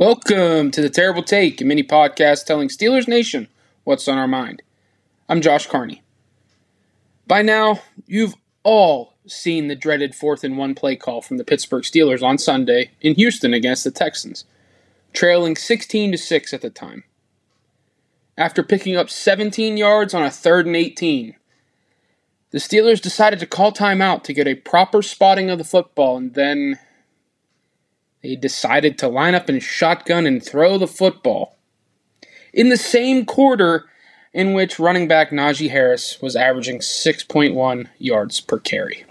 Welcome to the Terrible Take, a mini podcast telling Steelers Nation what's on our mind. I'm Josh Carney. By now, you've all seen the dreaded fourth and one play call from the Pittsburgh Steelers on Sunday in Houston against the Texans, trailing 16 to 6 at the time. After picking up 17 yards on a third and 18, the Steelers decided to call timeout to get a proper spotting of the football and then they decided to line up in shotgun and throw the football. In the same quarter in which running back Najee Harris was averaging 6.1 yards per carry.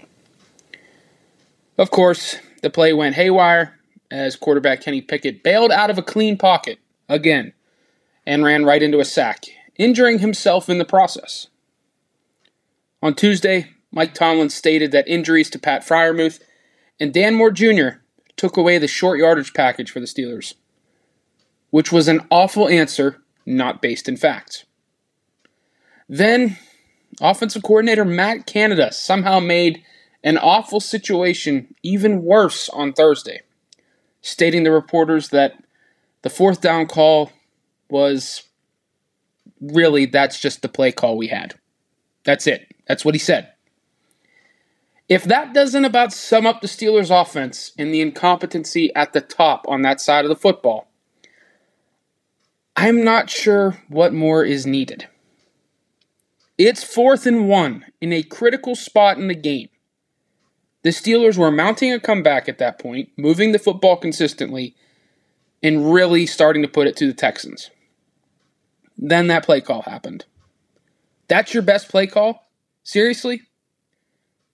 Of course, the play went haywire as quarterback Kenny Pickett bailed out of a clean pocket again and ran right into a sack, injuring himself in the process. On Tuesday, Mike Tomlin stated that injuries to Pat Freiermuth and Dan Moore Jr took away the short yardage package for the Steelers, which was an awful answer not based in facts. Then, offensive coordinator Matt Canada somehow made an awful situation even worse on Thursday, stating to reporters that the fourth down call was really that's just the play call we had. That's it. That's what he said. If that doesn't about sum up the Steelers' offense and the incompetency at the top on that side of the football, I'm not sure what more is needed. It's fourth and one in a critical spot in the game. The Steelers were mounting a comeback at that point, moving the football consistently, and really starting to put it to the Texans. Then that play call happened. That's your best play call? Seriously?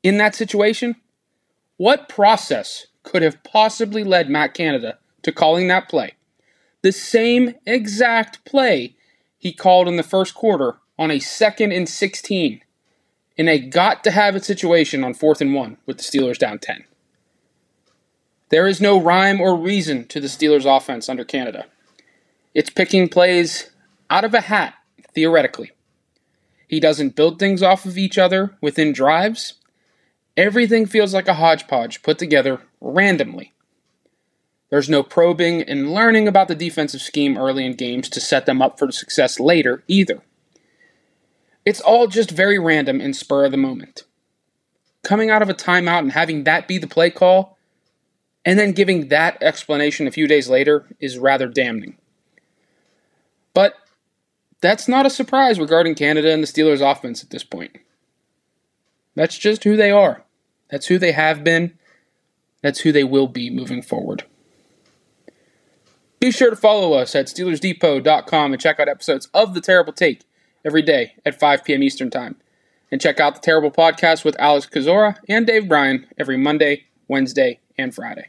In that situation, what process could have possibly led Matt Canada to calling that play? The same exact play he called in the first quarter on a second and 16 in a got to have it situation on fourth and one with the Steelers down 10. There is no rhyme or reason to the Steelers' offense under Canada. It's picking plays out of a hat, theoretically. He doesn't build things off of each other within drives. Everything feels like a hodgepodge put together randomly. There's no probing and learning about the defensive scheme early in games to set them up for success later either. It's all just very random and spur of the moment. Coming out of a timeout and having that be the play call, and then giving that explanation a few days later is rather damning. But that's not a surprise regarding Canada and the Steelers' offense at this point. That's just who they are. That's who they have been. That's who they will be moving forward. Be sure to follow us at SteelersDepot.com and check out episodes of The Terrible Take every day at 5 p.m. Eastern Time. And check out The Terrible Podcast with Alex Kozora and Dave Bryan every Monday, Wednesday, and Friday.